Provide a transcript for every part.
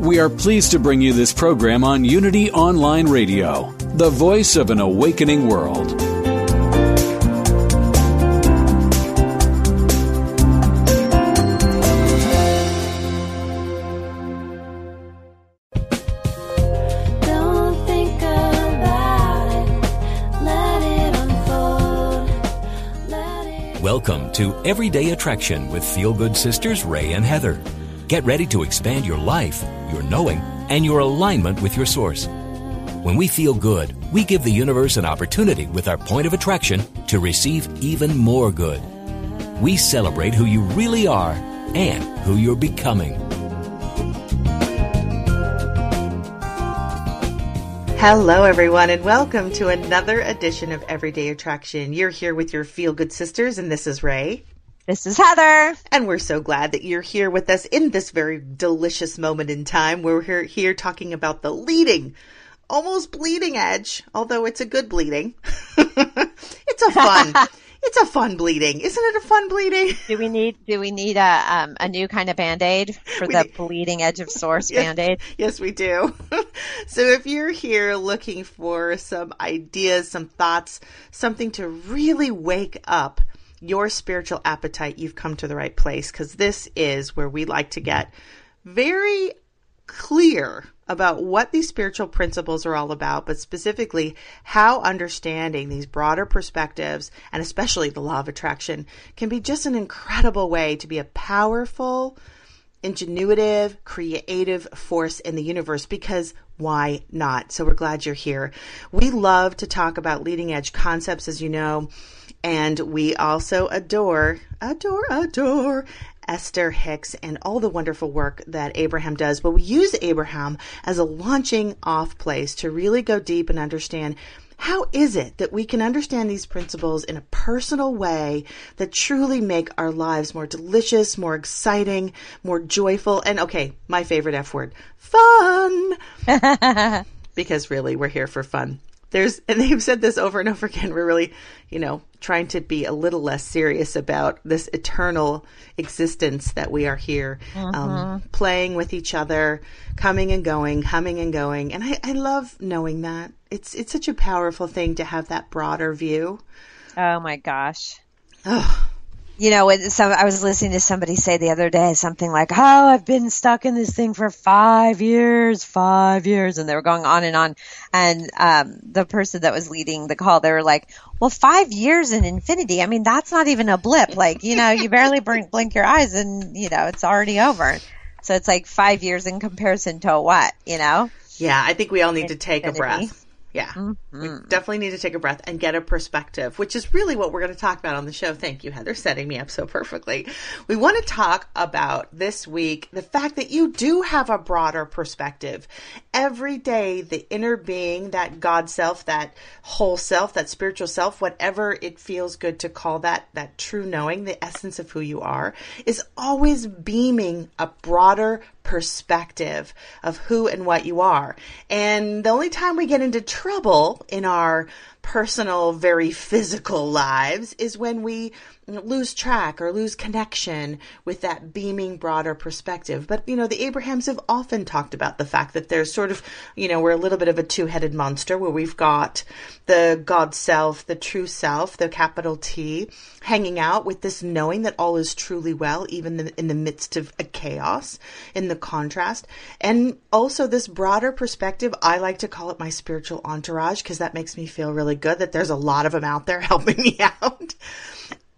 We are pleased to bring you this program on Unity Online Radio, the voice of an awakening world. Don't think about it. Let it unfold. Welcome to Everyday Attraction with Feel Good Sisters Ray and Heather. Get ready to expand your life, your knowing, and your alignment with your source. When we feel good, we give the universe an opportunity with our point of attraction to receive even more good. We celebrate who you really are and who you're becoming. Hello, everyone, and welcome to another edition of Everyday Attraction. You're here with your Feel Good Sisters, and this is Ray. This is Heather. And we're so glad that you're here with us in this very delicious moment in time. where We're here, here talking about the leading, almost bleeding edge, although it's a good bleeding. it's a fun, it's a fun bleeding. Isn't it a fun bleeding? Do we need do we need a um, a new kind of band aid for We the need- bleeding edge of source Yes. band aid? Yes, we do. so if you're here looking for some ideas, some thoughts, something to really wake up your spiritual appetite, you've come to the right place because this is where we like to get very clear about what these spiritual principles are all about, but specifically how understanding these broader perspectives and especially the law of attraction can be just an incredible way to be a powerful, ingenuitive, creative force in the universe because why not? So we're glad you're here. We love to talk about leading edge concepts, as you know, and we also adore, adore, adore Esther Hicks and all the wonderful work that Abraham does. But we use Abraham as a launching off place to really go deep and understand how is it that we can understand these principles in a personal way that truly make our lives more delicious, more exciting, more joyful, and okay, my favorite F word, fun? because really, we're here for fun. There's, and they've said this over and over again. We're really, you know, trying to be a little less serious about this eternal existence that we are here, um, playing with each other, coming and going, coming and going. And I, I love knowing that it's, it's such a powerful thing to have that broader view. Oh my gosh. You know, some I was listening to somebody say the other day something like, "Oh, I've been stuck in this thing for five years, five years," and they were going on and on. And um, the person that was leading the call, they were like, "Well, five years in infinity. I mean, that's not even a blip. Like, you know, you barely blink, blink your eyes, and you know, it's already over." So it's like five years in comparison to what, you know? Yeah, I think we all need to take a breath. Yeah, we mm-hmm. definitely need to take a breath and get a perspective, which is really what we're going to talk about on the show. Thank you, Heather, setting me up so perfectly. We want to talk about this week the fact that you do have a broader perspective. Every day, the inner being, that God self, that whole self, that spiritual self, whatever it feels good to call that, that true knowing, the essence of who you are, is always beaming a broader perspective of who and what you are. And the only time we get into trouble in our personal, very physical lives is when we lose track or lose connection with that beaming, broader perspective. But, you know, the Abrahams have often talked about the fact that there's sort of, you know, we're a little bit of a two headed monster where we've got the God self, the true self, the capital T, hanging out with this knowing that all is truly well, even in the midst of a chaos, in the contrast. And also this broader perspective, I like to call it my spiritual entourage because that makes me feel really good that there's a lot of them out there helping me out.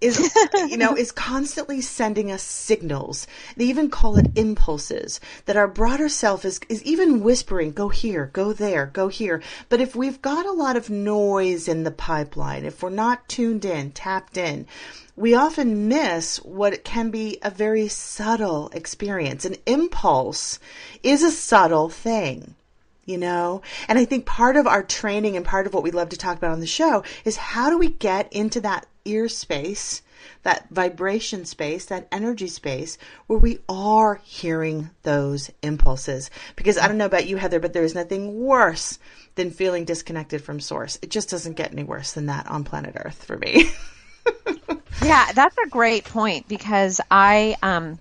Is you know is constantly sending us signals. They even call it impulses that our broader self is is even whispering go here go there go here. But if we've got a lot of noise in the pipeline if we're not tuned in tapped in we often miss what can be a very subtle experience. An impulse is a subtle thing you know? And I think part of our training and part of what we love to talk about on the show is how do we get into that ear space, that vibration space, that energy space where we are hearing those impulses. Because I don't know about you, Heather, but there is nothing worse than feeling disconnected from source. It just doesn't get any worse than that on planet Earth for me. yeah, that's a great point because I um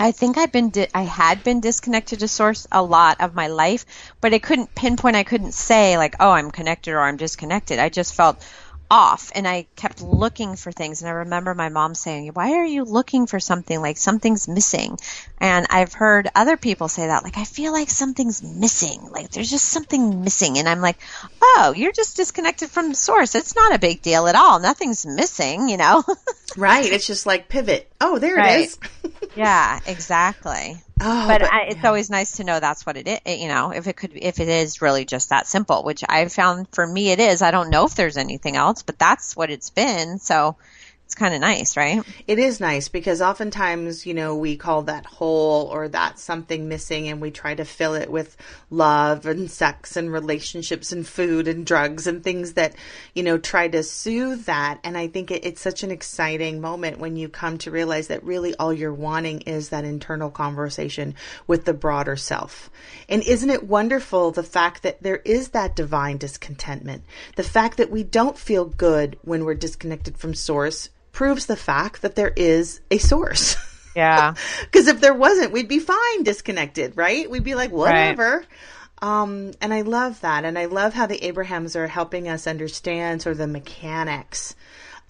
I think I've been di- I had been disconnected to source a lot of my life, but I couldn't pinpoint. I couldn't say like, "Oh, I'm connected" or "I'm disconnected." I just felt off and I kept looking for things. And I remember my mom saying, why are you looking for something like something's missing? And I've heard other people say that, like, I feel like something's missing. Like there's just something missing. And I'm like, oh, you're just disconnected from the source. It's not a big deal at all. Nothing's missing, you know? right. It's just like pivot. Oh, there Right. it is. yeah, exactly. Oh, but but- I, it's always nice to know that's what it is. You know, if it could, if it is really just that simple, which I found for me it is. I don't know if there's anything else, but that's what it's been. So it's kind of nice, right? It is nice because oftentimes, you know, we call that hole or that something missing and we try to fill it with love and sex and relationships and food and drugs and things that, you know, try to soothe that. And I think it, it's such an exciting moment when you come to realize that really all you're wanting is that internal conversation with the broader self. And isn't it wonderful the fact that there is that divine discontentment? The fact that we don't feel good when we're disconnected from source proves the fact that there is a source. Yeah. Because if there wasn't, we'd be fine disconnected, right? We'd be like, whatever. Um, and I love that. And I love how the Abrahams are helping us understand sort of the mechanics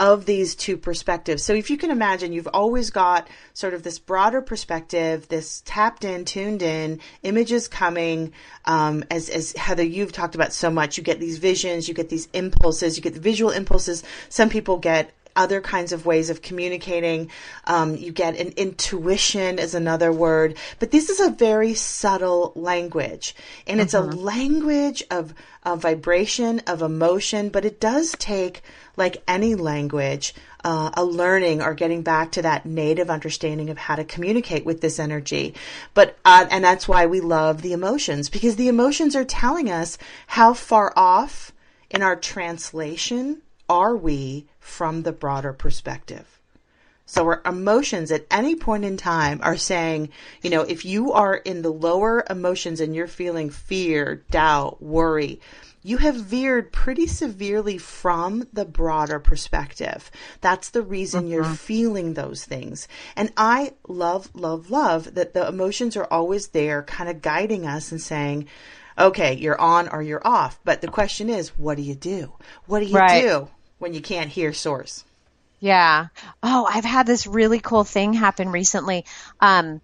of these two perspectives. So if you can imagine, you've always got sort of this broader perspective, this tapped in, tuned in, images coming, um, as, as Heather, you've talked about so much. You get these visions, you get these impulses, you get the visual impulses. Some people get other kinds of ways of communicating. Um, you get an intuition is another word, but this is a very subtle language, and it's a language of, of vibration, of emotion. But it does take, like any language, uh, a learning or getting back to that native understanding of how to communicate with this energy. But uh, and that's why we love the emotions because the emotions are telling us how far off in our translation are we from the broader perspective? So our emotions at any point in time are saying, you know, if you are in the lower emotions and you're feeling fear, doubt, worry, you have veered pretty severely from the broader perspective. That's the reason you're mm-hmm. feeling those things. And I love, love, love that the emotions are always there kind of guiding us and saying, okay, you're on or you're off. But the question is, what do you do? What do you Right. do when you can't hear source? Yeah. Oh, I've had this really cool thing happen recently. Um,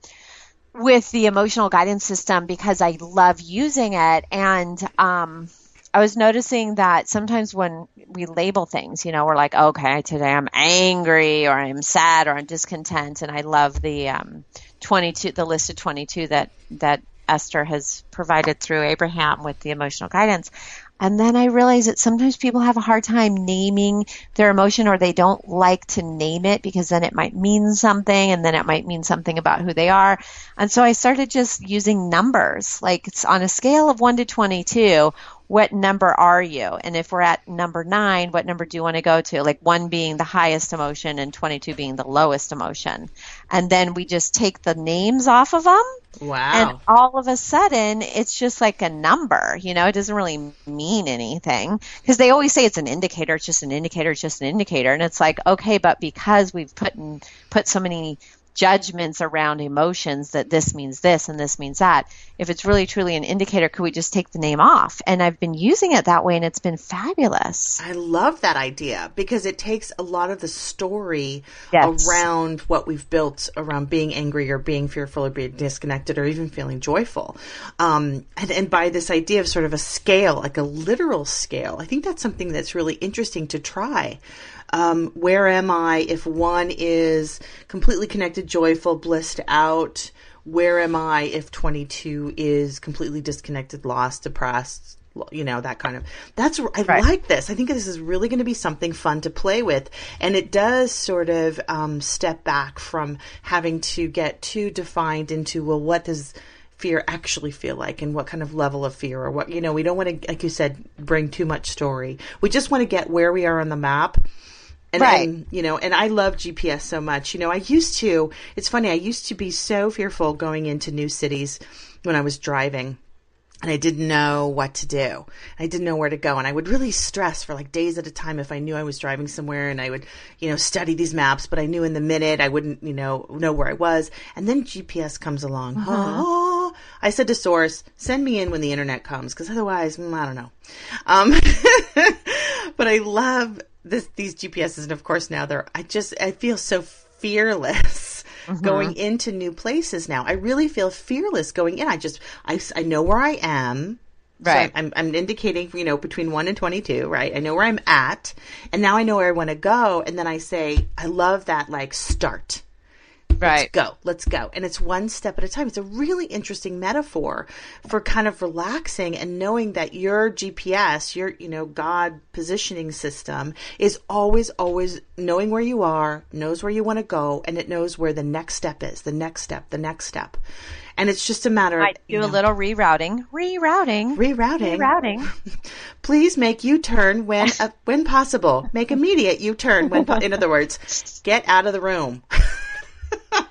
with the emotional guidance system because I love using it. And um, I was noticing that sometimes when we label things, you know, we're like, okay, today I'm angry or I'm sad or I'm discontent. And I love the um, 22, the list of 22 that, that Esther has provided through Abraham with the emotional guidance. And then I realized that sometimes people have a hard time naming their emotion or they don't like to name it because then it might mean something and then it might mean something about who they are. And so I started just using numbers. Like it's on a scale of 1 to 22, what number are you? And if we're at number 9, what number do you want to go to? Like 1 being the highest emotion and 22 being the lowest emotion. And then we just take the names off of them Wow. and all of a sudden it's just like a number you know it doesn't really mean anything because they always say it's an indicator it's just an indicator it's just an indicator and it's like okay but because we've put in, put so many judgments around emotions that this means this and this means that if it's really truly an indicator could we just take the name off and i've been using it that way and it's been fabulous I love that idea because it takes a lot of the story Yes. around what we've built around being angry or being fearful or being disconnected or even feeling joyful. Um, and, and by this idea of sort of a scale, like a literal scale, I think that's something that's really interesting to try. Um, where am I if one is completely connected, joyful, blissed out? Where am I if 22 is completely disconnected, lost, depressed, you know that kind of that's i Right. like this i think this is really going to be something fun to play with and it does sort of um, step back from having to get too defined into well what does fear actually feel like and what kind of level of fear or what you know we don't want to like you said bring too much story we just want to get where we are on the map and, Right. and, you know and i love gps so much you know i used to it's funny i used to be so fearful going into new cities when i was driving and I didn't know what to do. I didn't know where to go. And I would really stress for like days at a time if I knew I was driving somewhere and I would, you know, study these maps, but I knew in the minute I wouldn't, you know, know where I was. And then GPS comes along. Oh, I said to Source, send me in when the internet comes because otherwise, mm, I don't know. Um, but I love this, these GPSs. And of course now they're, I just, I feel so fearless mm-hmm. going into new places now. I really feel fearless going in. I just, I, I know where I am. So Right. I'm, I'm indicating, you know, between one and 22, right? I know where I'm at and now I know where I want to go. And then I say, I love that like start Right. go let's go and it's one step at a time it's a really interesting metaphor for kind of relaxing and knowing that your gps your you know god positioning system is always always knowing where you are knows where you want to go and it knows where the next step is the next step the next step and it's just a matter of I do you a little rerouting. Rerouting. rerouting Rerouting. please make u-turn when uh, when possible make immediate u-turn when po- in other words get out of the room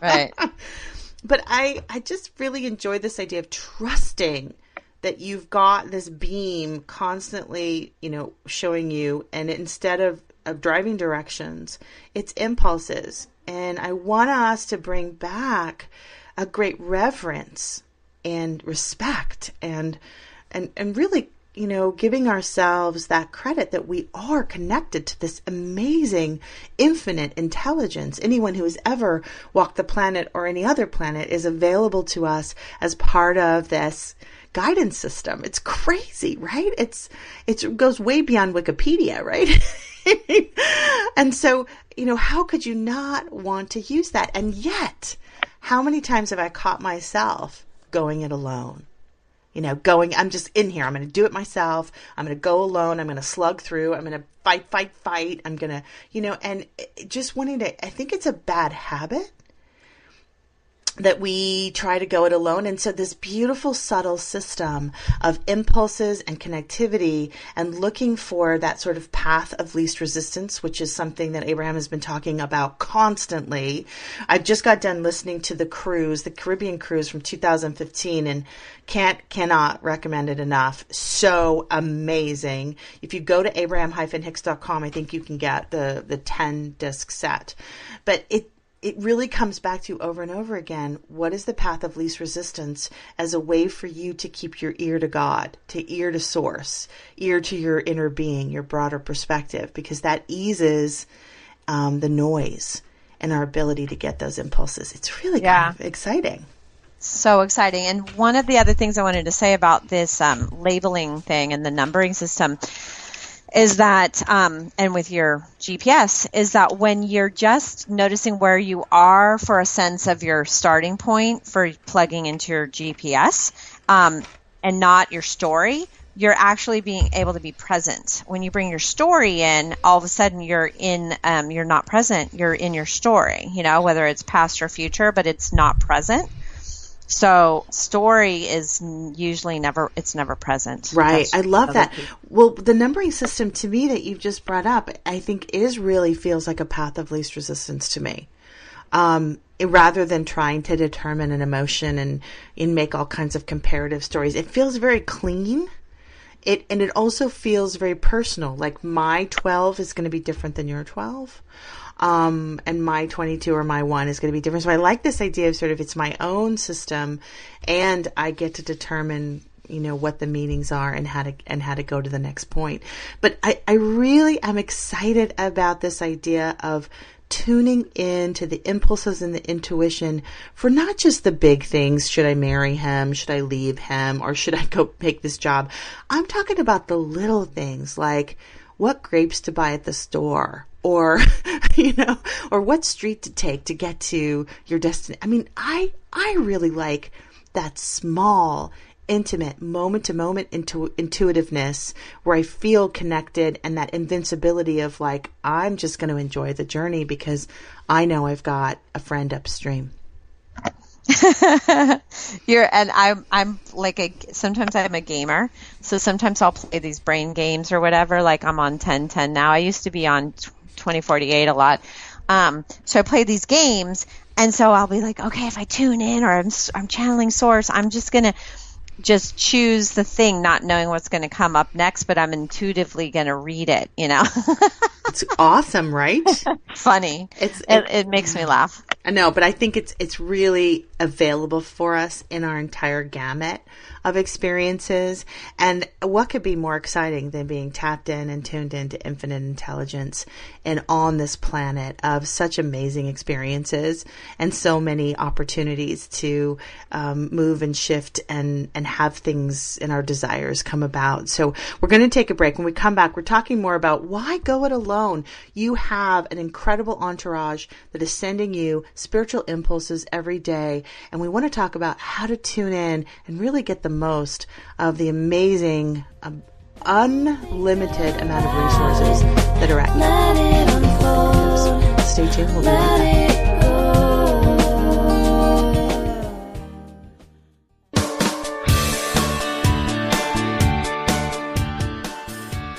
Right. but I I just really enjoy this idea of trusting that you've got this beam constantly, you know, showing you and instead of of driving directions, it's impulses. And I want us to bring back a great reverence and respect and and and really you know giving ourselves that credit that we are connected to this amazing infinite intelligence. Anyone who has ever walked the planet or any other planet is available to us as part of this guidance system. It's crazy right? It's it's it goes way beyond wikipedia right? And so you know how could you not want to use that? And yet how many times have i caught myself going it alone you know, going, I'm just in here. I'm going to do it myself. I'm going to go alone. I'm going to slug through. I'm going to fight, fight, fight. I'm going to, you know, and just wanting to, I think it's a bad habit that we try to go it alone. And so this beautiful, subtle system of impulses and connectivity and looking for that sort of path of least resistance, which is something that Abraham has been talking about constantly. I just got done listening to the cruise, the Caribbean cruise from 2015 and can't, cannot recommend it enough. So amazing. If you go to abraham-hicks.com, I think you can get the, the 10 disc set, but it, it really comes back to over and over again what is the path of least resistance as a way for you to keep your ear to God, to ear to source, ear to your inner being, your broader perspective, because that eases um, the noise and our ability to get those impulses. It's really Yeah. kind of exciting. so exciting. And one of the other things I wanted to say about this um, labeling thing and the numbering system is that, um, and with your GPS, is that when you're just noticing where you are for a sense of your starting point for plugging into your GPS, um, and not your story, you're actually being able to be present. When you bring your story in, all of a sudden you're in, um, you're not present. You're in your story. You know, whether it's past or future, but it's not present. So story is usually never it's never present. Right. I love that. people. Well, the numbering system to me that you've just brought up, I think is really feels like a path of least resistance to me. Um, rather than trying to determine an emotion and, and make all kinds of comparative stories, it feels very clean. It, and it also feels very personal. Like my 12 is going to be different than your 12. Um, and my 22 or my one is going to be different. So I like this idea of sort of it's my own system and I get to determine you know what the meanings are and how to and how to go to the next point. But i i really am excited about this idea of tuning in to the impulses and the intuition for not just the big things. Should i marry him? Should i leave him? Or should i go make this job? I'm talking about the little things like what grapes to buy at the store or you know or what street to take to get to your destination i mean i i really like that small intimate moment to moment intu- intuitiveness where I feel connected and that invincibility of like, I'm just going to enjoy the journey because I know I've got a friend upstream. You're and I'm I'm like a sometimes I'm a gamer, so sometimes I'll play these brain games or whatever. Like I'm on 1010 now. I used to be on 2048 a lot. Um, so I play these games, and so I'll be like, okay, if I tune in or I'm I'm channeling source, I'm just gonna just choose the thing, not knowing what's going to come up next, but I'm intuitively going to read it. You know, It's awesome, right? funny. It's It, it makes me laugh. I know, but I think it's it's really available for us in our entire gamut of experiences. And what could be more exciting than being tapped in and tuned into infinite intelligence and on this planet of such amazing experiences and so many opportunities to um, move and shift and and have things in our desires come about. So we're going to take a break. When we come back, we're talking more about why go it alone. You have an incredible entourage that is sending you spiritual impulses every day, and we want to talk about how to tune in and really get the most of the amazing. Um, unlimited amount of resources that are at your unfold. Stay tuned. We'll be right back.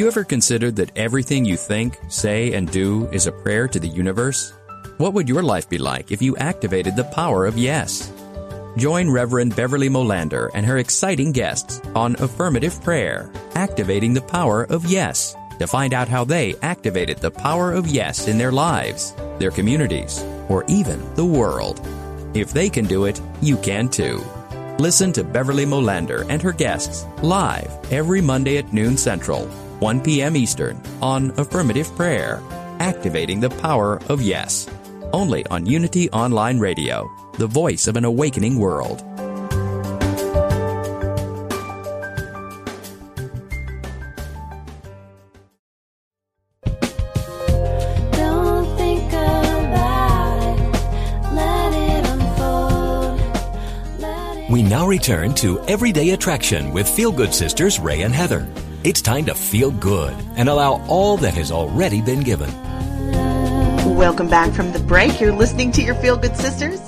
You ever considered that everything you think, say, and do is a prayer to the universe? What would your life be like if you activated the power of yes? Join Reverend Beverly Molander and her exciting guests on Affirmative Prayer, Activating the Power of Yes, to find out how they activated the power of yes in their lives, their communities, or even the world. If they can do it, you can too. Listen to Beverly Molander and her guests live every Monday at noon Central, 1 p.m. Eastern on Affirmative Prayer, Activating the Power of Yes. Only on Unity Online Radio, the voice of an awakening world. Don't think about it. Let it unfold. We now return to Everyday Attraction with Feel Good Sisters Ray and Heather. It's time to feel good and allow all that has already been given. Welcome back from the break. You're listening to your Feel Good Sisters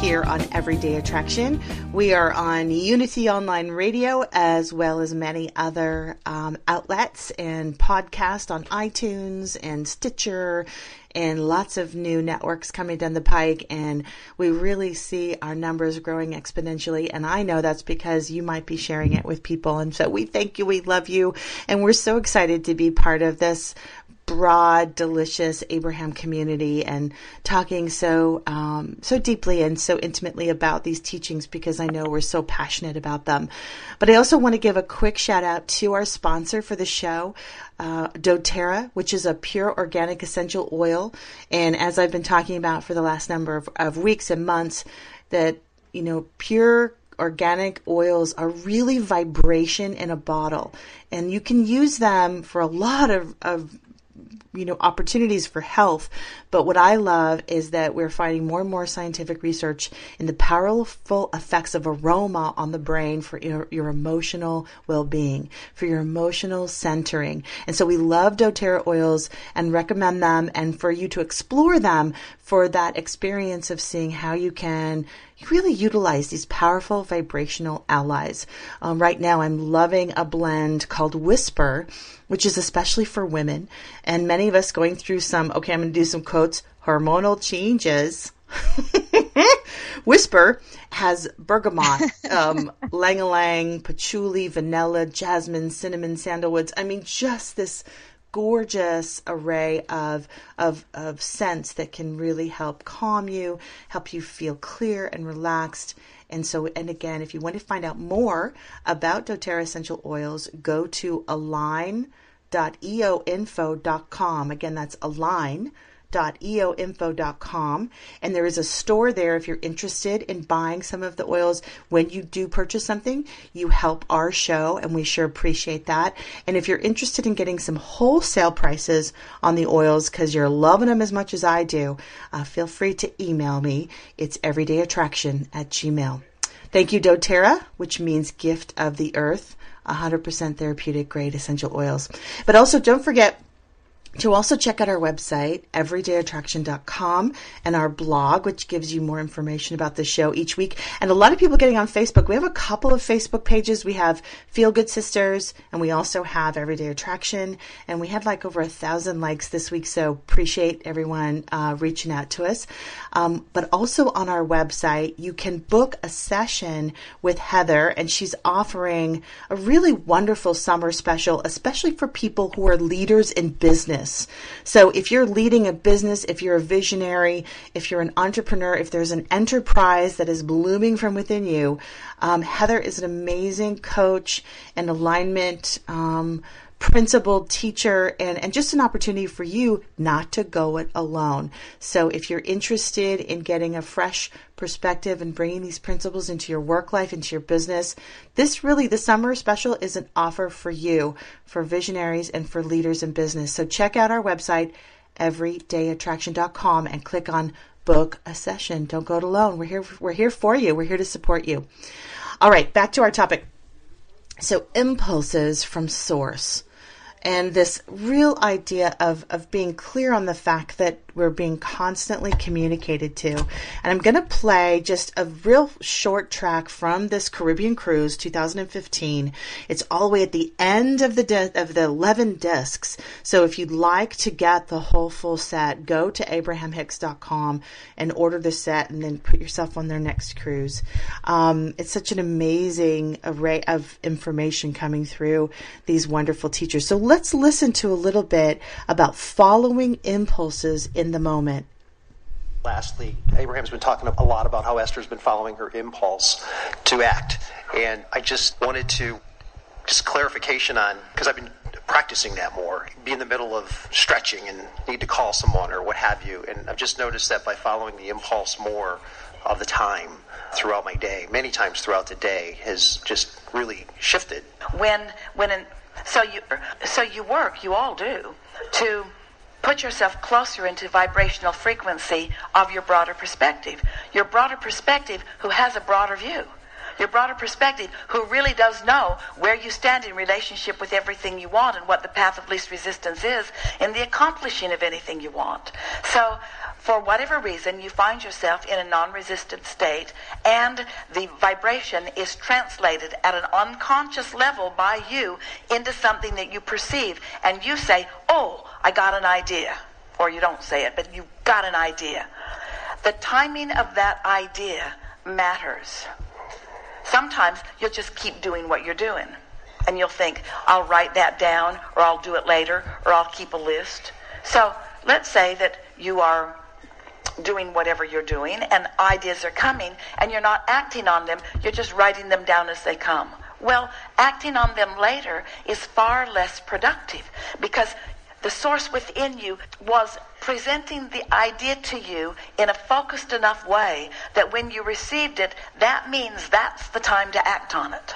here on Everyday Attraction. We are on Unity Online Radio as well as many other um, outlets and podcast on iTunes and Stitcher and lots of new networks coming down the pike. And we really see our numbers growing exponentially. And I know that's because you might be sharing it with people. And so we thank you. We love you. And we're so excited to be part of this broad, delicious Abraham community and talking so um, so deeply and so intimately about these teachings because I know we're so passionate about them. But I also want to give a quick shout out to our sponsor for the show. Uh, doTERRA, which is a pure organic essential oil. And as I've been talking about for the last number of, of weeks and months, that, you know, pure organic oils are really vibration in a bottle. And you can use them for a lot of, of you know opportunities for health but what i love is that we're finding more and more scientific research in the powerful effects of aroma on the brain for your, your emotional well-being for your emotional centering. And so we love doterra oils and recommend them and for you to explore them for that experience of seeing how you can really utilize these powerful vibrational allies. Um, right now i'm loving a blend called whisper which is especially for women. And many of us going through some okay i'm going to do some hormonal changes Whisper has bergamot, um, lang ylang, patchouli, vanilla, jasmine, cinnamon, sandalwoods. I mean, just this gorgeous array of, of, of scents that can really help calm you, help you feel clear and relaxed. And so, and again, if you want to find out more about doTERRA essential oils, go to align.eoinfo.com. Again, that's align www.eoinfo.com and there is a store there if you're interested in buying some of the oils. When you do purchase something you help our show and we sure appreciate that. And if you're interested in getting some wholesale prices on the oils because you're loving them as much as i do uh, feel free to email me. It's everydayattraction at gmail. Thank you doterra which means gift of the earth 100% therapeutic grade essential oils. But also don't forget to also check out our website, everydayattraction.com, and our blog, which gives you more information about the show each week. And a lot of people getting on Facebook. We have a couple of Facebook pages. We have Feel Good Sisters, and we also have Everyday Attraction. And we had like over a thousand likes this week, so appreciate everyone uh, reaching out to us. Um, but also on our website, you can book a session with Heather, and she's offering a really wonderful summer special, especially for people who are leaders in business business. So if you're leading a business, if you're a visionary, if you're an entrepreneur, if there's an enterprise that is blooming from within you, um, Heather is an amazing coach and alignment. Um, principal, teacher, and, and just an opportunity for you not to go it alone. So if you're interested in getting a fresh perspective and bringing these principles into your work life, into your business, this really, the summer special is an offer for you, for visionaries and for leaders in business. So check out our website, everydayattraction.com and click on book a session. Don't go it alone. We're here, we're here for you. We're here to support you. All right, back to our topic. So impulses from source and this real idea of, of being clear on the fact that we're being constantly communicated to. And I'm going to play just a real short track from this Caribbean cruise 2015. It's all the way at the end of the di- of the 11 discs. So if you'd like to get the whole full set, go to abrahamhicks.com and order the set and then put yourself on their next cruise. Um, it's such an amazing array of information coming through these wonderful teachers. So let's listen to a little bit about following impulses in the moment. Lastly, Abraham's been talking a lot about how Esther's been following her impulse to act. And I just wanted to, just clarification on, because I've been practicing that more, be in the middle of stretching and need to call someone or what have you. And I've just noticed that by following the impulse more of the time throughout my day, many times throughout the day, has just really shifted. when when an, so you so you work you all do to put yourself closer into vibrational frequency of your broader perspective. Your broader perspective who has a broader view. Your broader perspective who really does know where you stand in relationship with everything you want and what the path of least resistance is in the accomplishing of anything you want. So for whatever reason you find yourself in a non-resistant state and the vibration is translated at an unconscious level by you into something that you perceive and you say oh i got an idea. Or you don't say it but you got an idea. The timing of that idea matters. Sometimes you'll just keep doing what you're doing and you'll think i'll write that down or i'll do it later or i'll keep a list. So let's say that you are doing whatever you're doing and ideas are coming and you're not acting on them, you're just writing them down as they come. Well, acting on them later is far less productive because the source within you was presenting the idea to you in a focused enough way that when you received it, that means that's the time to act on it.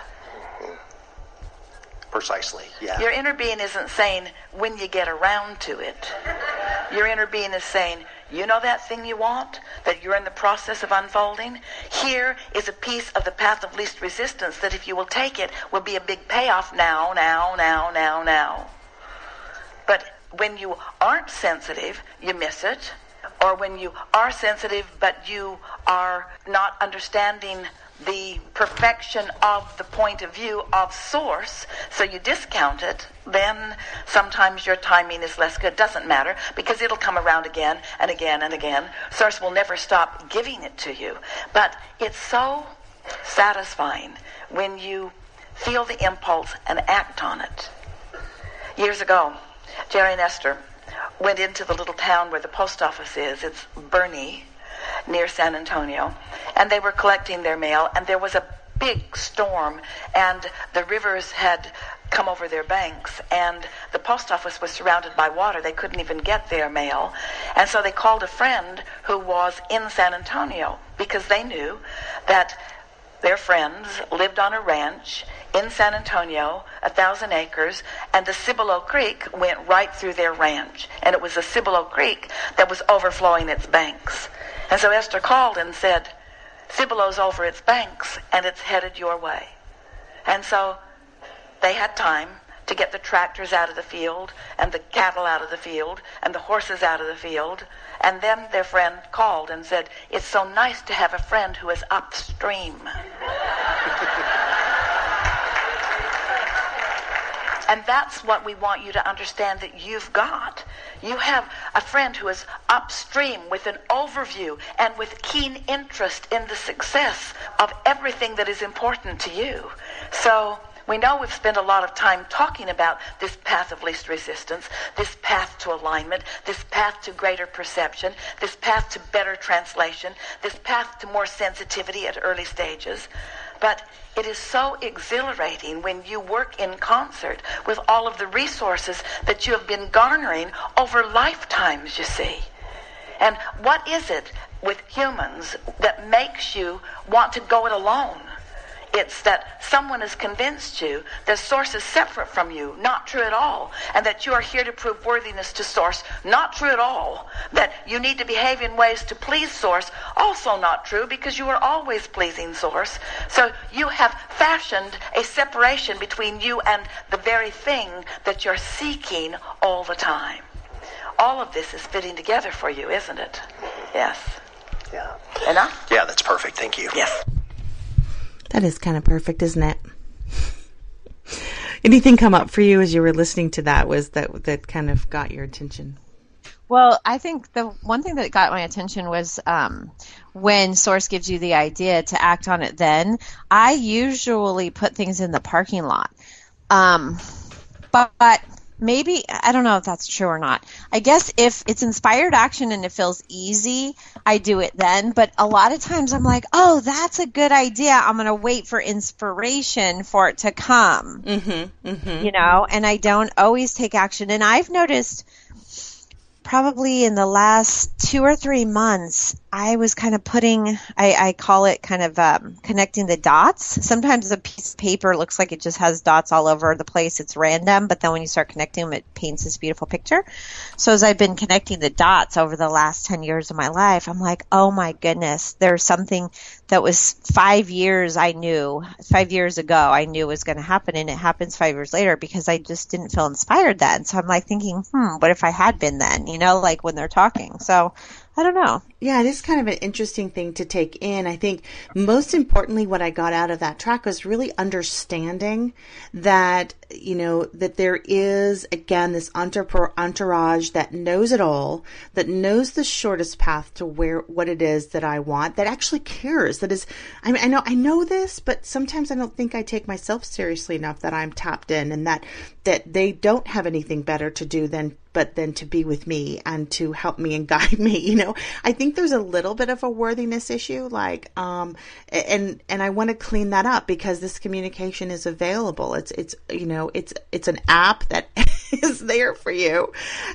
Precisely, yeah. Your inner being isn't saying when you get around to it. Your inner being is saying, you know that thing you want that you're in the process of unfolding? Here is a piece of the path of least resistance that if you will take it will be a big payoff now, now, now, now, now. But when you aren't sensitive, you miss it. Or when you are sensitive but you are not understanding the perfection of the point of view of source, so you discount it, then sometimes your timing is less good. Doesn't matter because it'll come around again and again and again. Source will never stop giving it to you. But it's so satisfying when you feel the impulse and act on it. Years ago, Jerry and Esther went into the little town where the post office is. It's Boerne, near San Antonio. And they were collecting their mail, and there was a big storm, and the rivers had come over their banks, and the post office was surrounded by water. They couldn't even get their mail. And so they called a friend who was in San Antonio because they knew that their friends lived on a ranch in San Antonio, a thousand acres, and the Cibolo Creek went right through their ranch. And it was the Cibolo Creek that was overflowing its banks. And so Esther called and said, Cibolo's over its banks and it's headed your way. And so they had time to get the tractors out of the field and the cattle out of the field and the horses out of the field. And then their friend called and said, It's so nice to have a friend who is upstream. And that's what we want you to understand that you've got. You have a friend who is upstream with an overview and with keen interest in the success of everything that is important to you. So we know we've spent a lot of time talking about this path of least resistance, this path to alignment, this path to greater perception, this path to better translation, this path to more sensitivity at early stages. But it is so exhilarating when you work in concert with all of the resources that you have been garnering over lifetimes, you see. And what is it with humans that makes you want to go it alone? It's that someone has convinced you that source is separate from you, not true at all, and that you are here to prove worthiness to source, not true at all. That you need to behave in ways to please source, also not true because you are always pleasing source. So you have fashioned a separation between you and the very thing that you're seeking all the time. All of this is fitting together for you, isn't it? Yes. Yeah. Enough? Yeah, that's perfect. Thank you. Yes. That is kind of perfect, isn't it? Anything come up for you as you were listening to that was that that kind of got your attention? Well, I think the one thing that got my attention was um, when Source gives you the idea to act on it. Then I usually put things in the parking lot, um, but, but maybe I don't know if that's true or not. I guess if it's inspired action and it feels easy, I do it then. But a lot of times I'm like, oh, that's a good idea. I'm going to wait for inspiration for it to come. Mm-hmm. Mm-hmm. You know, and I don't always take action. And I've noticed probably in the last two or three months, I was kind of putting, I, I call it kind of um, connecting the dots. Sometimes a piece of paper looks like it just has dots all over the place. It's random, but then when you start connecting them, it paints this beautiful picture. So as I've been connecting the dots over the last 10 years of my life, I'm like, oh my goodness, there's something that was five years I knew, five years ago, I knew was going to happen, and it happens five years later because I just didn't feel inspired then. So I'm like thinking, hmm, what if I had been then? You know, like when they're talking. So I don't know. Yeah, it is kind of an interesting thing to take in. I think most importantly, what I got out of that track was really understanding that, you know, that there is, again, this entourage that knows it all, that knows the shortest path to where, what it is that I want, that actually cares, that is, I mean, I know, I know this, but sometimes I don't think I take myself seriously enough that I'm tapped in and that, that they don't have anything better to do than but then to be with me and to help me and guide me you know? I think there's a little bit of a worthiness issue like um and and i want to clean that up because this communication is available. It's it's you know it's it's an app that is there for you.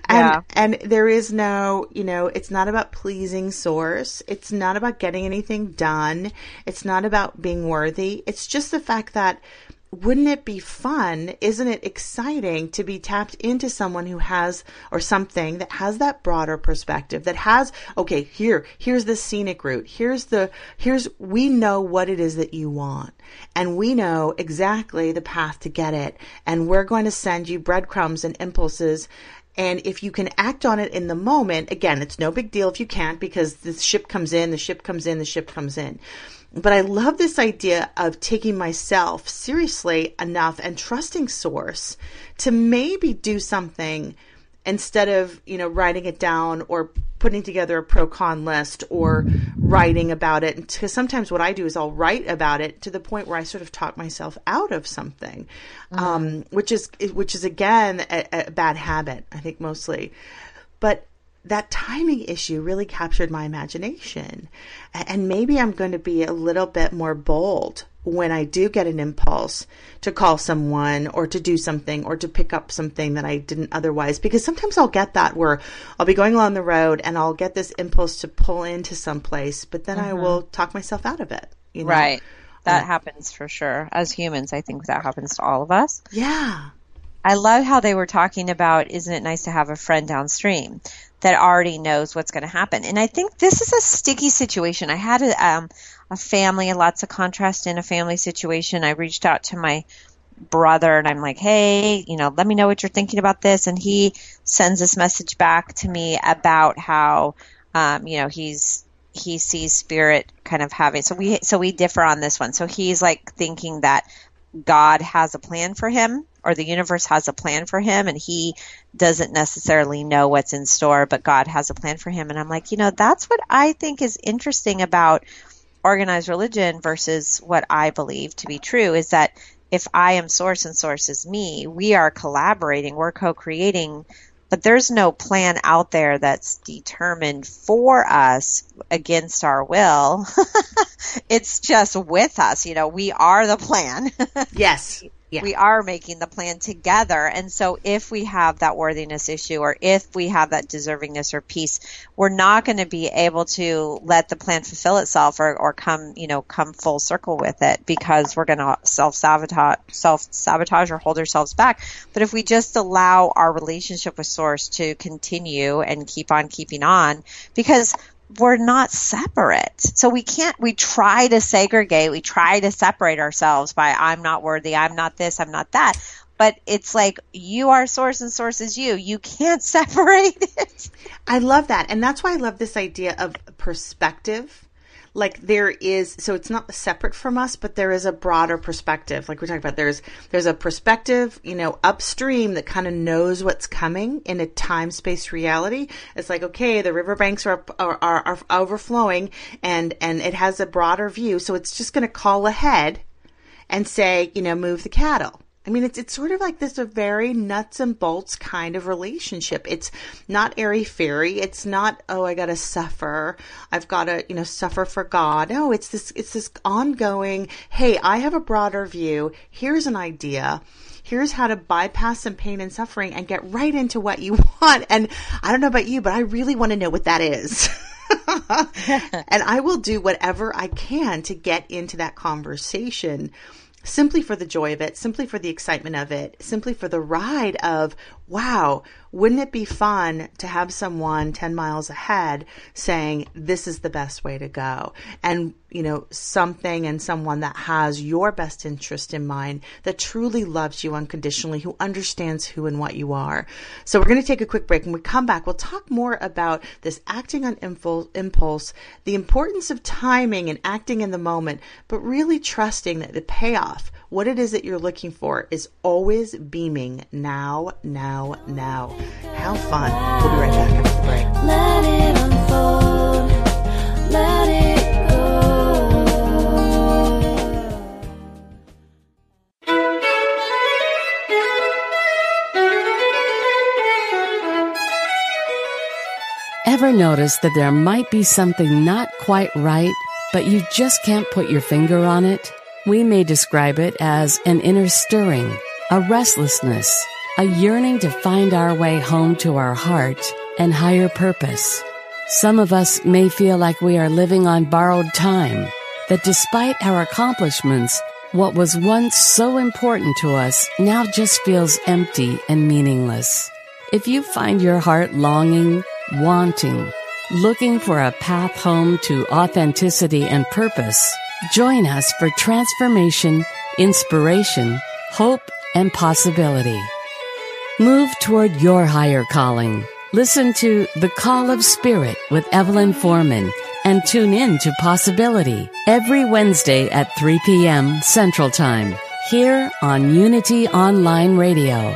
And Yeah. and there is no you know it's not about pleasing source. It's not about getting anything done. It's not about being worthy. It's just the fact that wouldn't it be fun? Isn't it exciting to be tapped into someone who has, or something that has that broader perspective that has, okay, here, here's the scenic route. Here's the, here's, we know what it is that you want and we know exactly the path to get it. And we're going to send you breadcrumbs and impulses And if you can act on it in the moment, again, it's no big deal if you can't because the ship comes in, the ship comes in, the ship comes in. But I love this idea of taking myself seriously enough and trusting source to maybe do something instead of, you know, writing it down or putting together a pro con list or writing about it. Because sometimes what I do is I'll write about it to the point where I sort of talk myself out of something, um, which is which is again a, a bad habit. I think mostly, but that timing issue really captured my imagination. And maybe I'm going to be a little bit more bold when I do get an impulse to call someone or to do something or to pick up something that I didn't otherwise. Because sometimes I'll get that where I'll be going along the road and I'll get this impulse to pull into some place, but then I will talk myself out of it. You know? Right. That Uh, happens for sure. As humans, I think that happens to all of us. Yeah. I love how they were talking about isn't it nice to have a friend downstream that already knows what's going to happen. And I think this is a sticky situation. I had a, um, a family, lots of contrast in a family situation. I reached out to my brother and I'm like, hey, you know, let me know what you're thinking about this. And he sends this message back to me about how, um, you know, he's he sees spirit kind of having so we so we differ on this one. So he's like thinking that God has a plan for him or the universe has a plan for him and he doesn't necessarily know what's in store, but God has a plan for him. And I'm like, you know, that's what I think is interesting about organized religion versus what I believe to be true is that if I am source and source is me, we are collaborating, we're co-creating, but there's no plan out there that's determined for us against our will. it's just with us, you know, we are the plan. Yes. Yeah. we are making the plan together. And so if we have that worthiness issue or if we have that deservingness or peace, we're not going to be able to let the plan fulfill itself or, or come, you know, come full circle with it because we're going to self sabotage, self sabotage or hold ourselves back. But if we just allow our relationship with source to continue and keep on keeping on, because we're not separate. So we can't, we try to segregate, we try to separate ourselves by I'm not worthy, I'm not this, I'm not that. But it's like you are source and source is you. You can't separate it. I love that. And that's why I love this idea of perspective. Like there is so it's not separate from us, but there is a broader perspective. Like we talked about, there's there's a perspective, you know, upstream that kind of knows what's coming in a time space reality. It's like, okay, the riverbanks are, are are are overflowing and and it has a broader view, so it's just gonna call ahead and say, you know, move the cattle. I mean, it's it's sort of like this a very nuts and bolts kind of relationship. It's not airy fairy. It's not oh I gotta suffer. I've gotta you know suffer for God. No, it's this it's this ongoing. Hey, I have a broader view. Here's an idea. Here's how to bypass some pain and suffering and get right into what you want. And I don't know about you, but I really want to know what that is. and I will do whatever I can to get into that conversation simply for the joy of it, simply for the excitement of it, simply for the ride of, wow, wouldn't it be fun to have someone 10 miles ahead saying, this is the best way to go? And, you know, something and someone that has your best interest in mind, that truly loves you unconditionally, who understands who and what you are. So we're going to take a quick break. and we come back, we'll talk more about this acting on impulse, the importance of timing and acting in the moment, but really trusting that the payoff, what it is that you're looking for, is always beaming now, now, now. How fun. We'll be right back after the break. Let it unfold. Let it. Ever notice that there might be something not quite right, but you just can't put your finger on it? We may describe it as an inner stirring, a restlessness, a yearning to find our way home to our heart and higher purpose. Some of us may feel like we are living on borrowed time, that despite our accomplishments, what was once so important to us now just feels empty and meaningless. If you find your heart longing, wanting, looking for a path home to authenticity and purpose, join us for transformation, inspiration, hope, and possibility. Move toward your higher calling. Listen to The Call of Spirit with Evelyn Foreman and tune in to Possibility every Wednesday at 3 p.m. Central Time here on Unity Online Radio.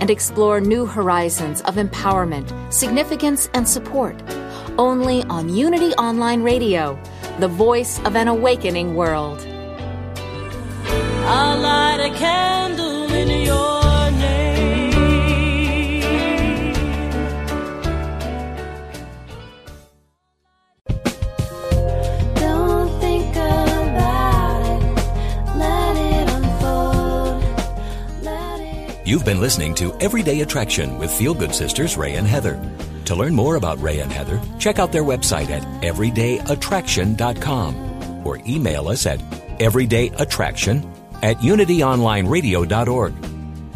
and explore new horizons of empowerment, significance, and support. Only on Unity Online Radio, the voice of an awakening world. I'll light a candle You've been listening to Everyday Attraction with Feel Good Sisters Ray and Heather. To learn more about Ray and Heather, check out their website at everydayattraction.com or email us at everydayattraction at unityonlineradio.org.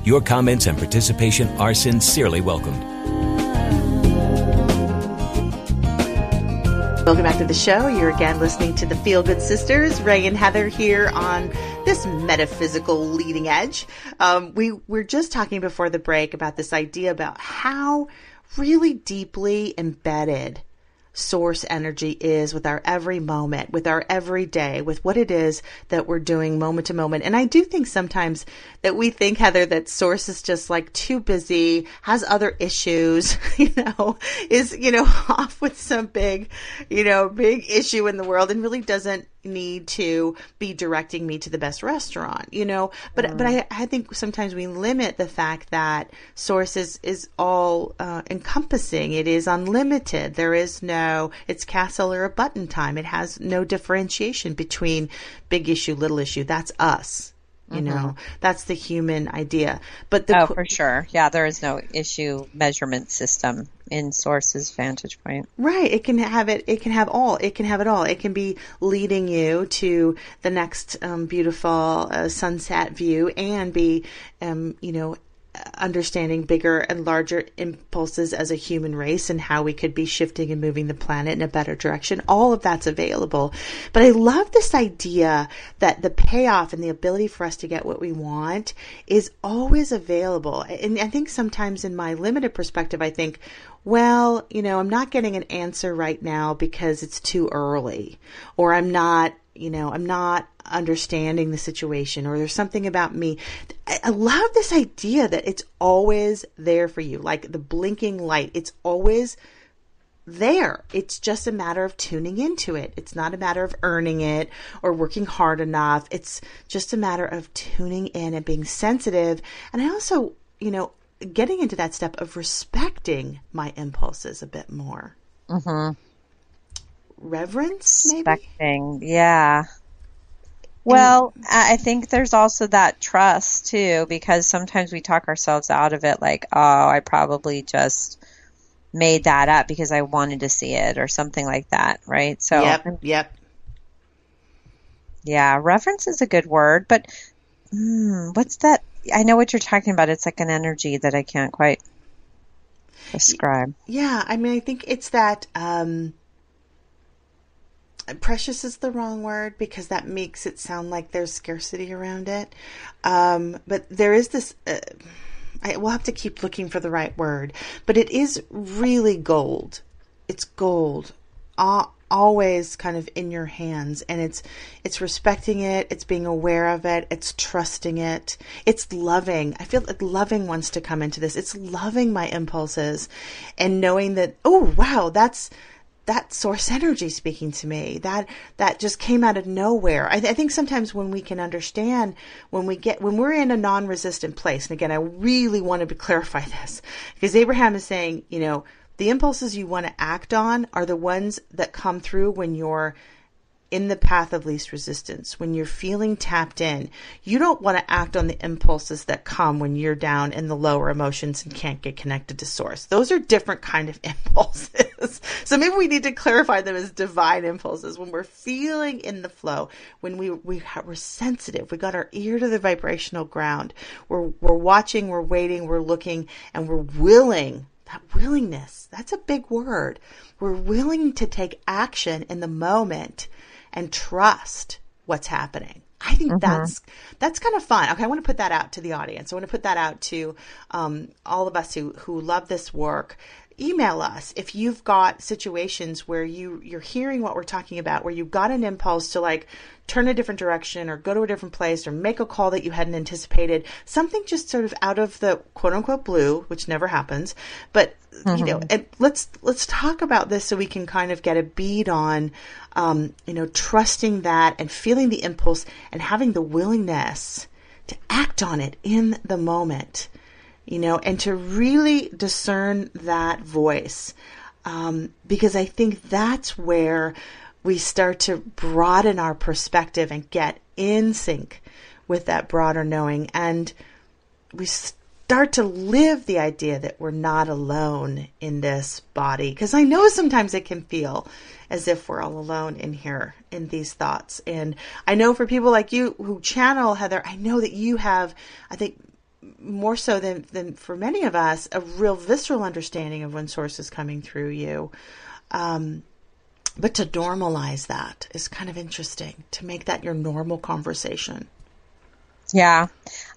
Your comments and participation are sincerely welcomed. Welcome back to the show. You're again listening to the Feel Good Sisters, Ray and Heather here on this metaphysical leading edge. Um, we were just talking before the break about this idea about how really deeply embedded source energy is with our every moment, with our every day, with what it is that we're doing moment to moment. And I do think sometimes that we think, Heather, that source is just like too busy, has other issues, you know, is, you know, off with some big, you know, big issue in the world and really doesn't need to be directing me to the best restaurant, you know. But but I, I think sometimes we limit the fact that source is, is all uh, encompassing. It is unlimited. There is no it's castle or a button time. It has no differentiation between big issue, little issue. That's us. You know, that's the human idea. But the Oh, for sure. Yeah, there is no issue measurement system in Source's vantage point. Right. It can have it. It can have all. It can have it all. It can be leading you to the next um, beautiful uh, sunset view, and be, um, you know, understanding bigger and larger impulses as a human race and how we could be shifting and moving the planet in a better direction. All of that's available. But I love this idea that the payoff and the ability for us to get what we want is always available. And I think sometimes in my limited perspective, I think, well, you know, I'm not getting an answer right now because it's too early, or I'm not, you know, I'm not understanding the situation, or there's something about me. I love this idea that it's always there for you, like the blinking light. It's always there. It's just a matter of tuning into it. It's not a matter of earning it or working hard enough. It's just a matter of tuning in and being sensitive. And I also, you know, getting into that step of respecting my impulses a bit more. Mm-hmm. Reverence, maybe? Respecting. Yeah. Well, I I think there's also that trust too, because sometimes we talk ourselves out of it like, oh, I probably just made that up because I wanted to see it or something like that, right? So, Yep, yep. yeah, reverence is a good word, but mm, what's that? I know what you're talking about. It's like an energy that I can't quite describe. Yeah, I mean, I think it's that um, precious is the wrong word because that makes it sound like there's scarcity around it. Um, but there is this. Uh, I will have to keep looking for the right word, but it is really gold. It's gold. Always kind of in your hands and it's it's respecting it it's being aware of it it's trusting it it's loving i feel like loving wants to come into this it's loving my impulses and knowing that oh wow that's that source energy speaking to me that that just came out of nowhere. I, th- I, think sometimes when we can understand when we get when we're in a non-resistant place and again i really wanted to clarify this because abraham is saying you know the impulses you want to act on are the ones that come through when you're in the path of least resistance, when you're feeling tapped in, you don't want to act on the impulses that come when you're down in the lower emotions and can't get connected to source. Those are different kind of impulses. so maybe we need to clarify them as divine impulses when we're feeling in the flow, when we, we we're sensitive, we got our ear to the vibrational ground. We're, we're watching, we're waiting, we're looking, and we're willing. That willingness, that's a big word. We're willing to take action in the moment and trust what's happening. I think mm-hmm. that's that's kind of fun. Okay, I want to put that out to the audience. I want to put that out to um, all of us who who love this work. Email us if you've got situations where you you're hearing what we're talking about, where you've got an impulse to like turn a different direction or go to a different place or make a call that you hadn't anticipated. Something just sort of out of the quote unquote blue, which never happens. But mm-hmm. you know, mm-hmm. let's let's talk about this so we can kind of get a bead on, um, you know, trusting that and feeling the impulse and having the willingness to act on it in the moment. You know, and to really discern that voice. Um, because I think that's where we start to broaden our perspective and get in sync with that broader knowing. And we start to live the idea that we're not alone in this body. Because I know sometimes it can feel as if we're all alone in here in these thoughts. And I know for people like you who channel, Heather, I know that you have, I think, more so than, than for many of us, a real visceral understanding of when source is coming through you. Um, but to normalize that is kind of interesting, to make that your normal conversation. Yeah.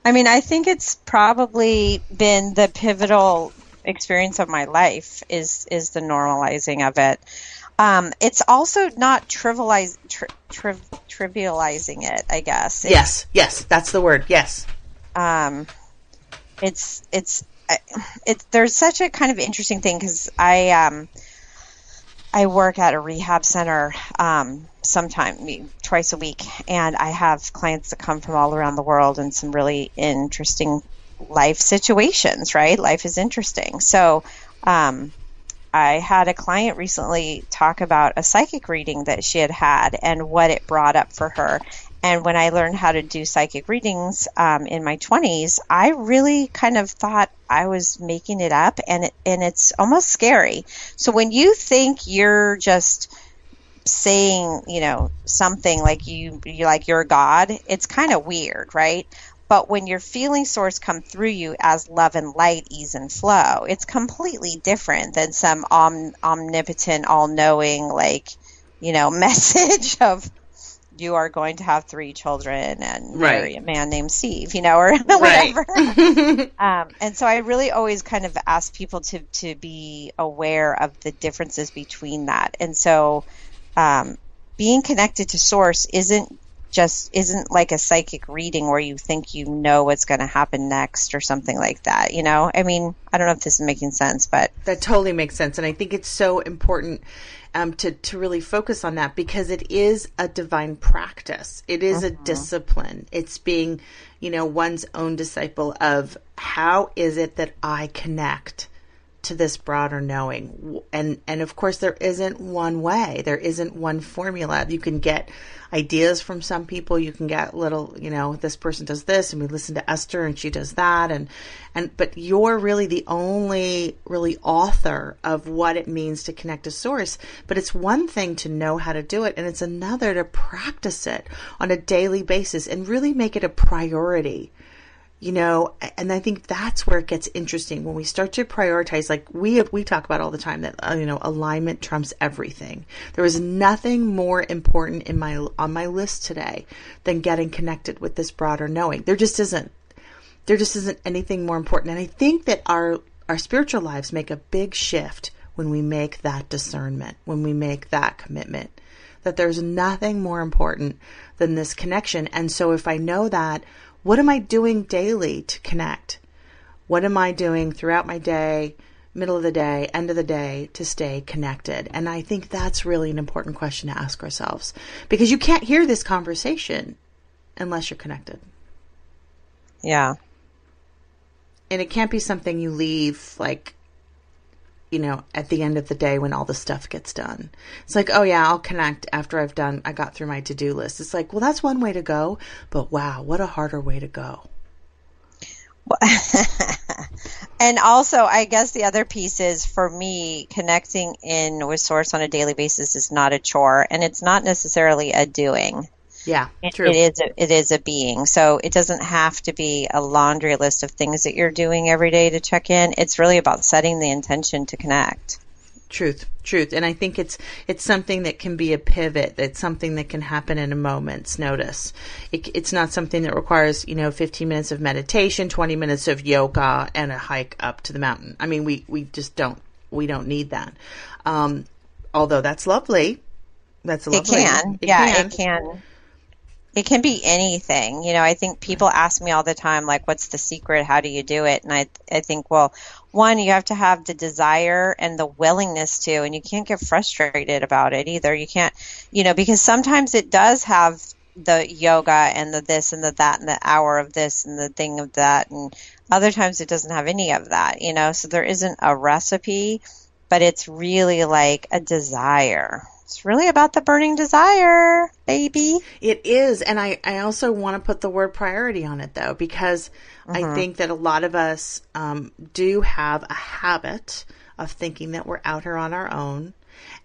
I mean, I think it's probably been the pivotal experience of my life is is the normalizing of it. Um, it's also not trivialize, tri- tri- trivializing it, I guess. It's, yes, yes, that's the word. Yes. Um, it's it's it's there's such a kind of interesting thing because I um I work at a rehab center um, sometime twice a week, and I have clients that come from all around the world and some really interesting life situations. Right, life is interesting. So, um, I had a client recently talk about a psychic reading that she had had and what it brought up for her. And when I learned how to do psychic readings um, in my 20s, I really kind of thought I was making it up, and it, and it's almost scary. So when you think you're just saying, you know, something like you you like you're God, it's kind of weird, right? But when your feeling source come through you as love and light, ease and flow, it's completely different than some om- omnipotent, all-knowing, like you know, message of you are going to have three children and right. marry a man named Steve, you know, or whatever. um, and so I really always kind of ask people to, to be aware of the differences between that. And so um, being connected to source isn't just isn't like a psychic reading where you think you know what's going to happen next or something like that you know i mean i don't know if this is making sense but that totally makes sense and i think it's so important um, to to really focus on that because it is a divine practice. It is uh-huh. a discipline. It's being, you know, one's own disciple of how is it that I connect to this broader knowing. And and of course there isn't one way. There isn't one formula. You can get ideas from some people. You can get little you know this person does this and we listen to Esther and she does that. And and but you're really the only really author of what it means to connect to source. But it's one thing to know how to do it and it's another to practice it on a daily basis and really make it a priority you know and i think that's where it gets interesting when we start to prioritize like we have, we talk about all the time that uh, you know alignment trumps everything. There is nothing more important in my on my list today than getting connected with this broader knowing. There just isn't. There just isn't anything more important. And i think that our our spiritual lives make a big shift when we make that discernment when we make that commitment that there's nothing more important than this connection. And so if i know that what am I doing daily to connect? What am I doing throughout my day middle of the day, end of the day to stay connected? And I think that's really an important question to ask ourselves because you can't hear this conversation unless you're connected. Yeah. And it can't be something you leave like you know, at the end of the day when all the stuff gets done. It's like, oh yeah, I'll connect after I've done, I got through my to do list. It's like, well, that's one way to go, but wow, what a harder way to go. and also, I guess the other piece is for me, connecting in with Source on a daily basis is not a chore, and it's not necessarily a doing. Yeah, It- true. It is a, it is a being. So it doesn't have to be a laundry list of things that you're doing every day to check in. It's really about setting the intention to connect. Truth, truth, and I think it's it's something that can be a pivot. It's something that can happen in a moment's notice. It, it's not something that requires you know 15 minutes of meditation, 20 minutes of yoga, and a hike up to the mountain. I mean, we we just don't we don't need that. Um, although that's lovely. That's It lovely. can. yeah, it can. It can be anything. You know, I think people ask me all the time, like, what's the secret? How do you do it? And I, I think, well, one, you have to have the desire and the willingness to, and you can't get frustrated about it either. You can't, you know, because sometimes it does have the yoga and the this and the that and the hour of this and the thing of that. And other times it doesn't have any of that, you know, so there isn't a recipe, but it's really like a desire. It's really about the burning desire, baby. It is, and I, I also want to put the word priority on it though, because I Mhm. think that a lot of us um, do have a habit of thinking that we're out here on our own,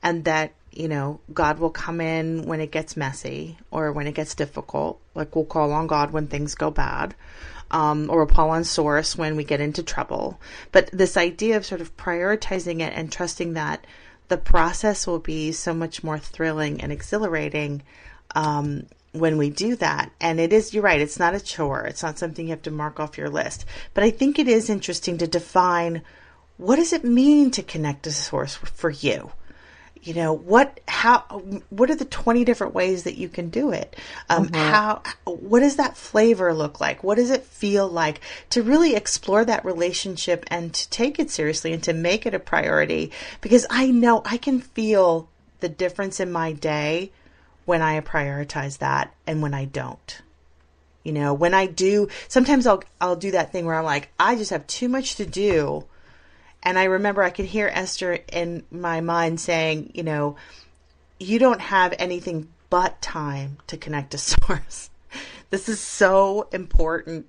and that you know God will come in when it gets messy or when it gets difficult. Like we'll call on God when things go bad. Um, or we'll call on source when we get into trouble. But this idea of sort of prioritizing it and trusting that the process will be so much more thrilling and exhilarating um, when we do that. And it is, you're right, it's not a chore. It's not something you have to mark off your list. But I think it is interesting to define what does it mean to connect to source for you? You know, what, how, what are the 20 different ways that you can do it? Um, how, what does that flavor look like? What does it feel like to really explore that relationship and to take it seriously and to make it a priority? Because I know I can feel the difference in my day when I prioritize that and when I don't. You know, when I do, sometimes I'll I'll do that thing where I'm like, I just have too much to do. And I remember I could hear Esther in my mind saying, you know, you don't have anything but time to connect to source. This is so important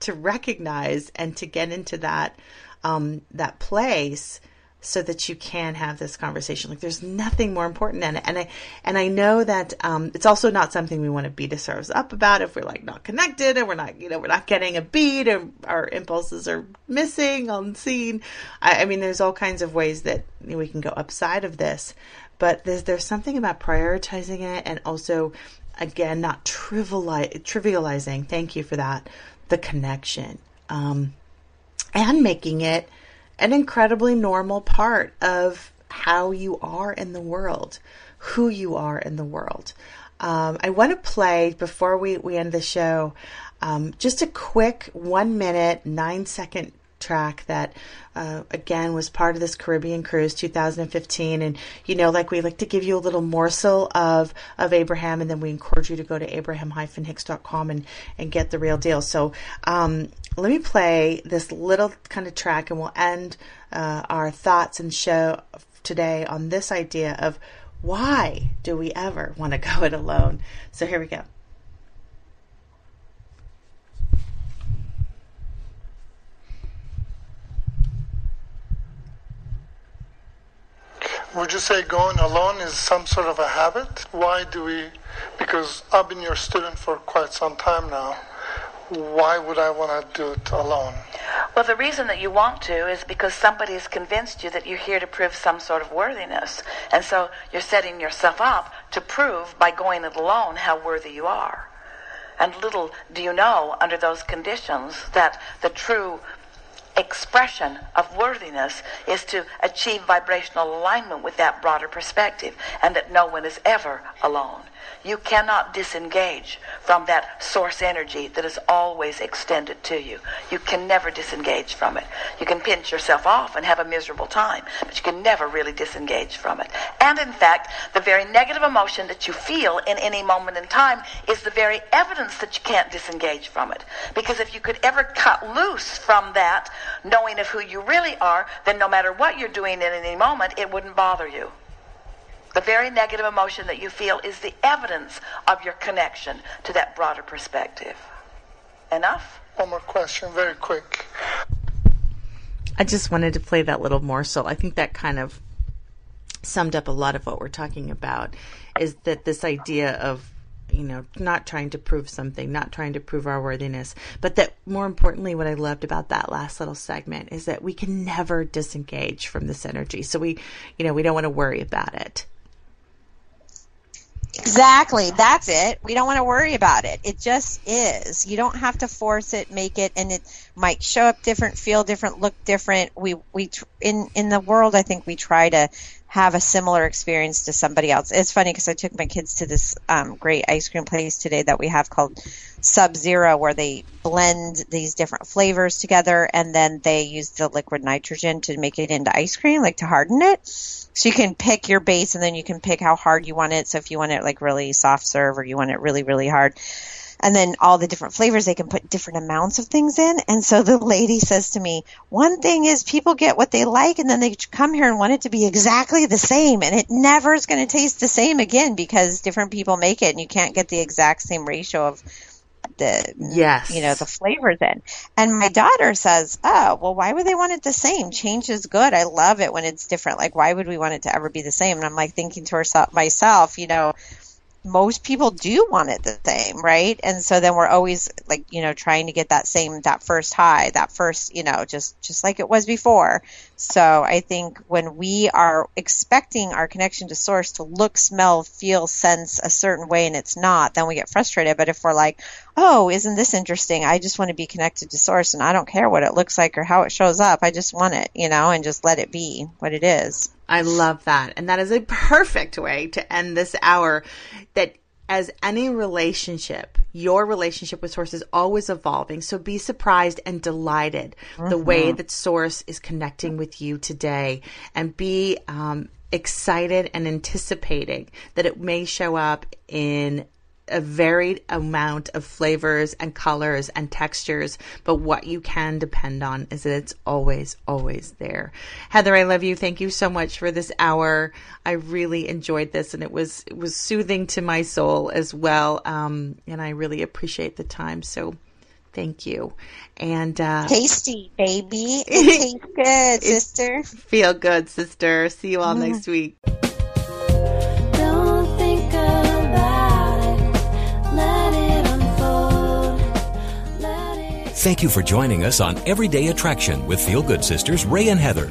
to recognize and to get into that um, that place so that you can have this conversation. Like there's nothing more important than it. And I and I know that um, it's also not something we want to beat ourselves up about if we're like not connected and we're not you know we're not getting a beat or our impulses are missing unseen. I, I mean there's all kinds of ways that we can go upside of this, but there's there's something about prioritizing it and also again not triviali- trivializing. Thank you for that. The connection. Um, and making it an incredibly normal part of how you are in the world, who you are in the world. Um, I want to play before we, we end the show um, just a quick one minute, nine second track that uh, again was part of this Caribbean cruise 2015 and you know like we like to give you a little morsel of of Abraham and then we encourage you to go to abraham-hicks.com and and get the real deal. So um, let me play this little kind of track and we'll end uh, our thoughts and show today on this idea of why do we ever want to go it alone? So here we go Would you say going alone is some sort of a habit? Why do we? Because I've been your student for quite some time now. Why would I want to do it alone? Well, the reason that you want to is because somebody has convinced you that you're here to prove some sort of worthiness. And so you're setting yourself up to prove by going it alone how worthy you are. And little do you know, under those conditions, that the true expression of worthiness is to achieve vibrational alignment with that broader perspective, and that no one is ever alone. You cannot disengage from that source energy that is always extended to you. You can never disengage from it. You can pinch yourself off and have a miserable time, but you can never really disengage from it. And in fact, the very negative emotion that you feel in any moment in time is the very evidence that you can't disengage from it. Because if you could ever cut loose from that, knowing of who you really are, then no matter what you're doing in any moment, it wouldn't bother you. The very negative emotion that you feel is the evidence of your connection to that broader perspective. Enough? One more question, very quick. I just wanted to play that little morsel. I think that kind of summed up a lot of what we're talking about is that this idea of you know not trying to prove something not trying to prove our worthiness but that more importantly what i loved about that last little segment is that we can never disengage from this energy so we you know we don't want to worry about it Exactly. That's it. We don't want to worry about it. It just is. You don't have to force it, make it, and it might show up different, feel different, look different. We we in in the world, I think we try to have a similar experience to somebody else. It's funny because I took my kids to this um, great ice cream place today that we have called Sub Zero, where they blend these different flavors together, and then they use the liquid nitrogen to make it into ice cream, like to harden it. So you can pick your base and then you can pick how hard you want it. So if you want it like really soft serve or you want it really, really hard. And then all the different flavors, they can put different amounts of things in. And so the lady says to me, one thing is people get what they like and then they come here and want it to be exactly the same. And it never is going to taste the same again because different people make it and you can't get the exact same ratio of the yes. you know the flavors in. And my daughter says oh well why would they want it the same? Change is good. I love it when it's different. Like why would we want it to ever be the same? And i'm like thinking to herself myself you know most people do want it the same, right? And so then we're always like, you know, trying to get that same, that first high, that first, you know, just, just like it was before. So I think when we are expecting our connection to source to look, smell, feel, sense a certain way and it's not, then we get frustrated. But if we're like, oh, isn't this interesting? I just want to be connected to source and I don't care what it looks like or how it shows up. I just want it, you know, and just let it be what it is. I love that. And that is a perfect way to end this hour that as any relationship, your relationship with Source is always evolving. So be surprised and delighted the way that Source is connecting with you today and be um, excited and anticipating that it may show up in a varied amount of flavors and colors and textures, but what you can depend on is that it's always, always there. Heather, I love you. Thank you so much for this hour. I really enjoyed this and it was, it was soothing to my soul as well. Um, and I really appreciate the time. So thank you. And, uh, Tasty, baby. It tastes good, sister. feel good, sister. See you all next week. Thank you for joining us on Everyday Attraction with Feel Good Sisters Ray and Heather.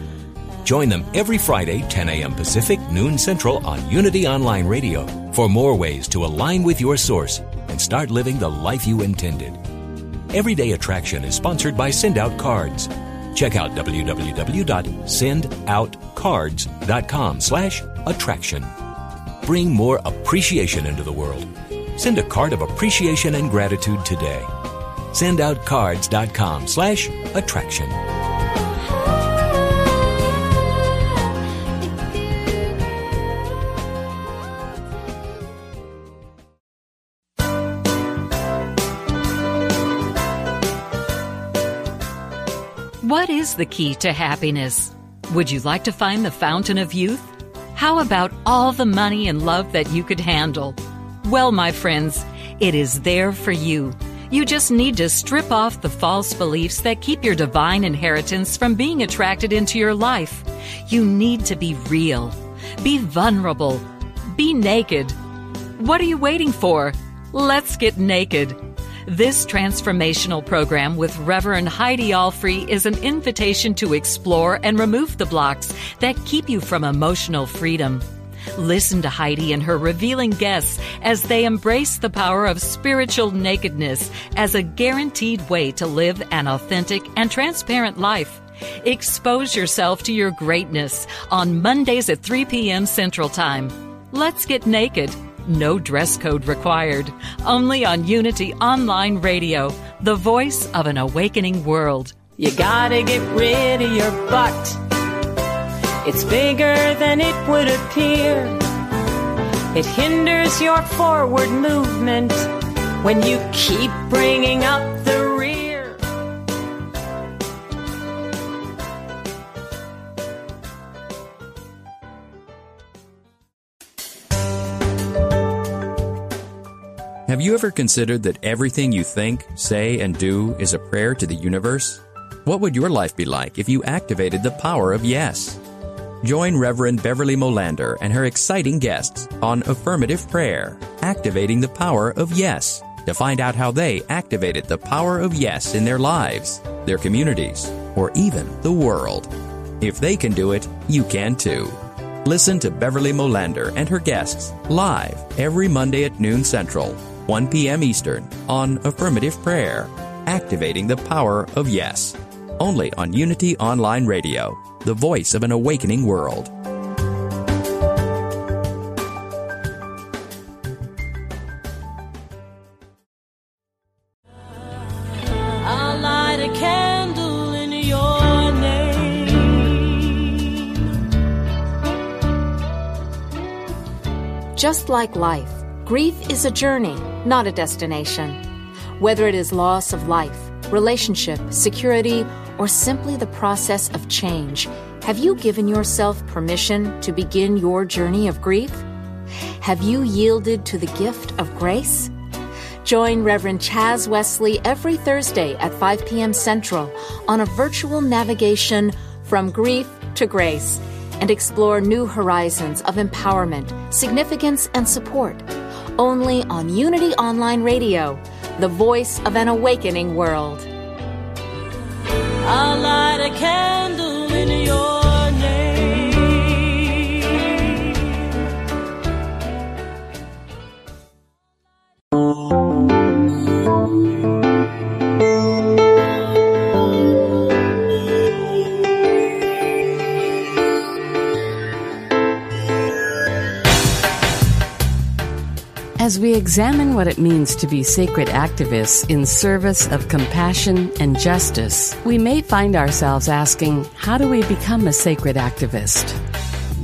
Join them every Friday, 10 a.m. Pacific, noon Central on Unity Online Radio for more ways to align with your source and start living the life you intended. Everyday Attraction is sponsored by Send Out Cards. Check out www.sendoutcards.com slash attraction. Bring more appreciation into the world. Send a card of appreciation and gratitude today. Sendoutcards.com slash attraction. What is the key to happiness? Would you like to find the fountain of youth? How about all the money and love that you could handle? Well, my friends, it is there for you. You just need to strip off the false beliefs that keep your divine inheritance from being attracted into your life. You need to be real. Be vulnerable. Be naked. What are you waiting for? Let's get naked. This transformational program with Reverend Heidi Alfrey is an invitation to explore and remove the blocks that keep you from emotional freedom. Listen to Heidi and her revealing guests as they embrace the power of spiritual nakedness as a guaranteed way to live an authentic and transparent life. Expose yourself to your greatness on Mondays at 3 p.m. Central Time. Let's get naked. No dress code required. Only on Unity Online Radio, the voice of an awakening world. You gotta get rid of your butt. It's bigger than it would appear. It hinders your forward movement when you keep bringing up the rear. Have you ever considered that everything you think, say, and do is a prayer to the universe? What would your life be like if you activated the power of yes? Join Reverend Beverly Molander and her exciting guests on Affirmative Prayer, Activating the Power of Yes, to find out how they activated the power of yes in their lives, their communities, or even the world. If they can do it, you can too. Listen to Beverly Molander and her guests live every Monday at noon Central, 1 p.m. Eastern on Affirmative Prayer, Activating the Power of Yes. Only on Unity Online Radio, the voice of an awakening world. I'll light a candle in your name. Just like life, grief is a journey, not a destination. Whether it is loss of life, relationship, security, or simply the process of change, have you given yourself permission to begin your journey of grief? Have you yielded to the gift of grace? Join Reverend Chaz Wesley every Thursday at 5 p.m. Central on a virtual navigation from grief to grace and explore new horizons of empowerment, significance, and support. Only on Unity Online Radio, the voice of an awakening world. I'll light a candle in your name. As we examine what it means to be sacred activists in service of compassion and justice, we may find ourselves asking, how do we become a sacred activist?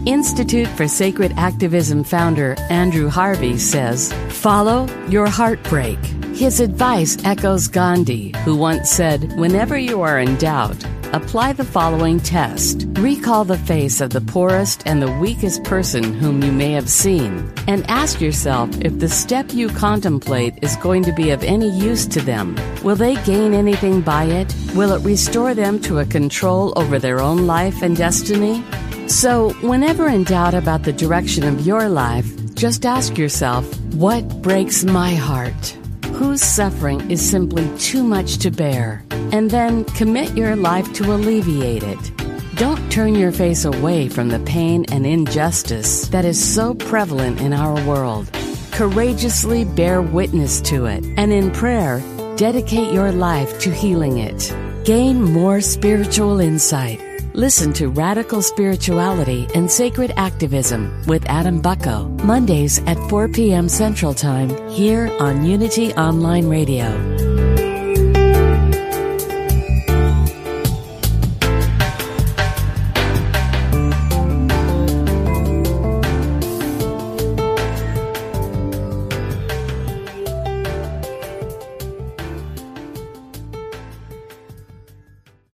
Institute for Sacred Activism founder Andrew Harvey says, Follow your heartbreak. His advice echoes Gandhi, who once said, Whenever you are in doubt, apply the following test. Recall the face of the poorest and the weakest person whom you may have seen, and ask yourself if the step you contemplate is going to be of any use to them. Will they gain anything by it? Will it restore them to a control over their own life and destiny? So, whenever in doubt about the direction of your life, just ask yourself, what breaks my heart? Whose suffering is simply too much to bear? And then commit your life to alleviate it. Don't turn your face away from the pain and injustice that is so prevalent in our world. Courageously bear witness to it, and in prayer, dedicate your life to healing it. Gain more spiritual insight. Listen to Radical Spirituality and Sacred Activism with Adam Bucko, Mondays at 4 p.m. Central Time, here on Unity Online Radio.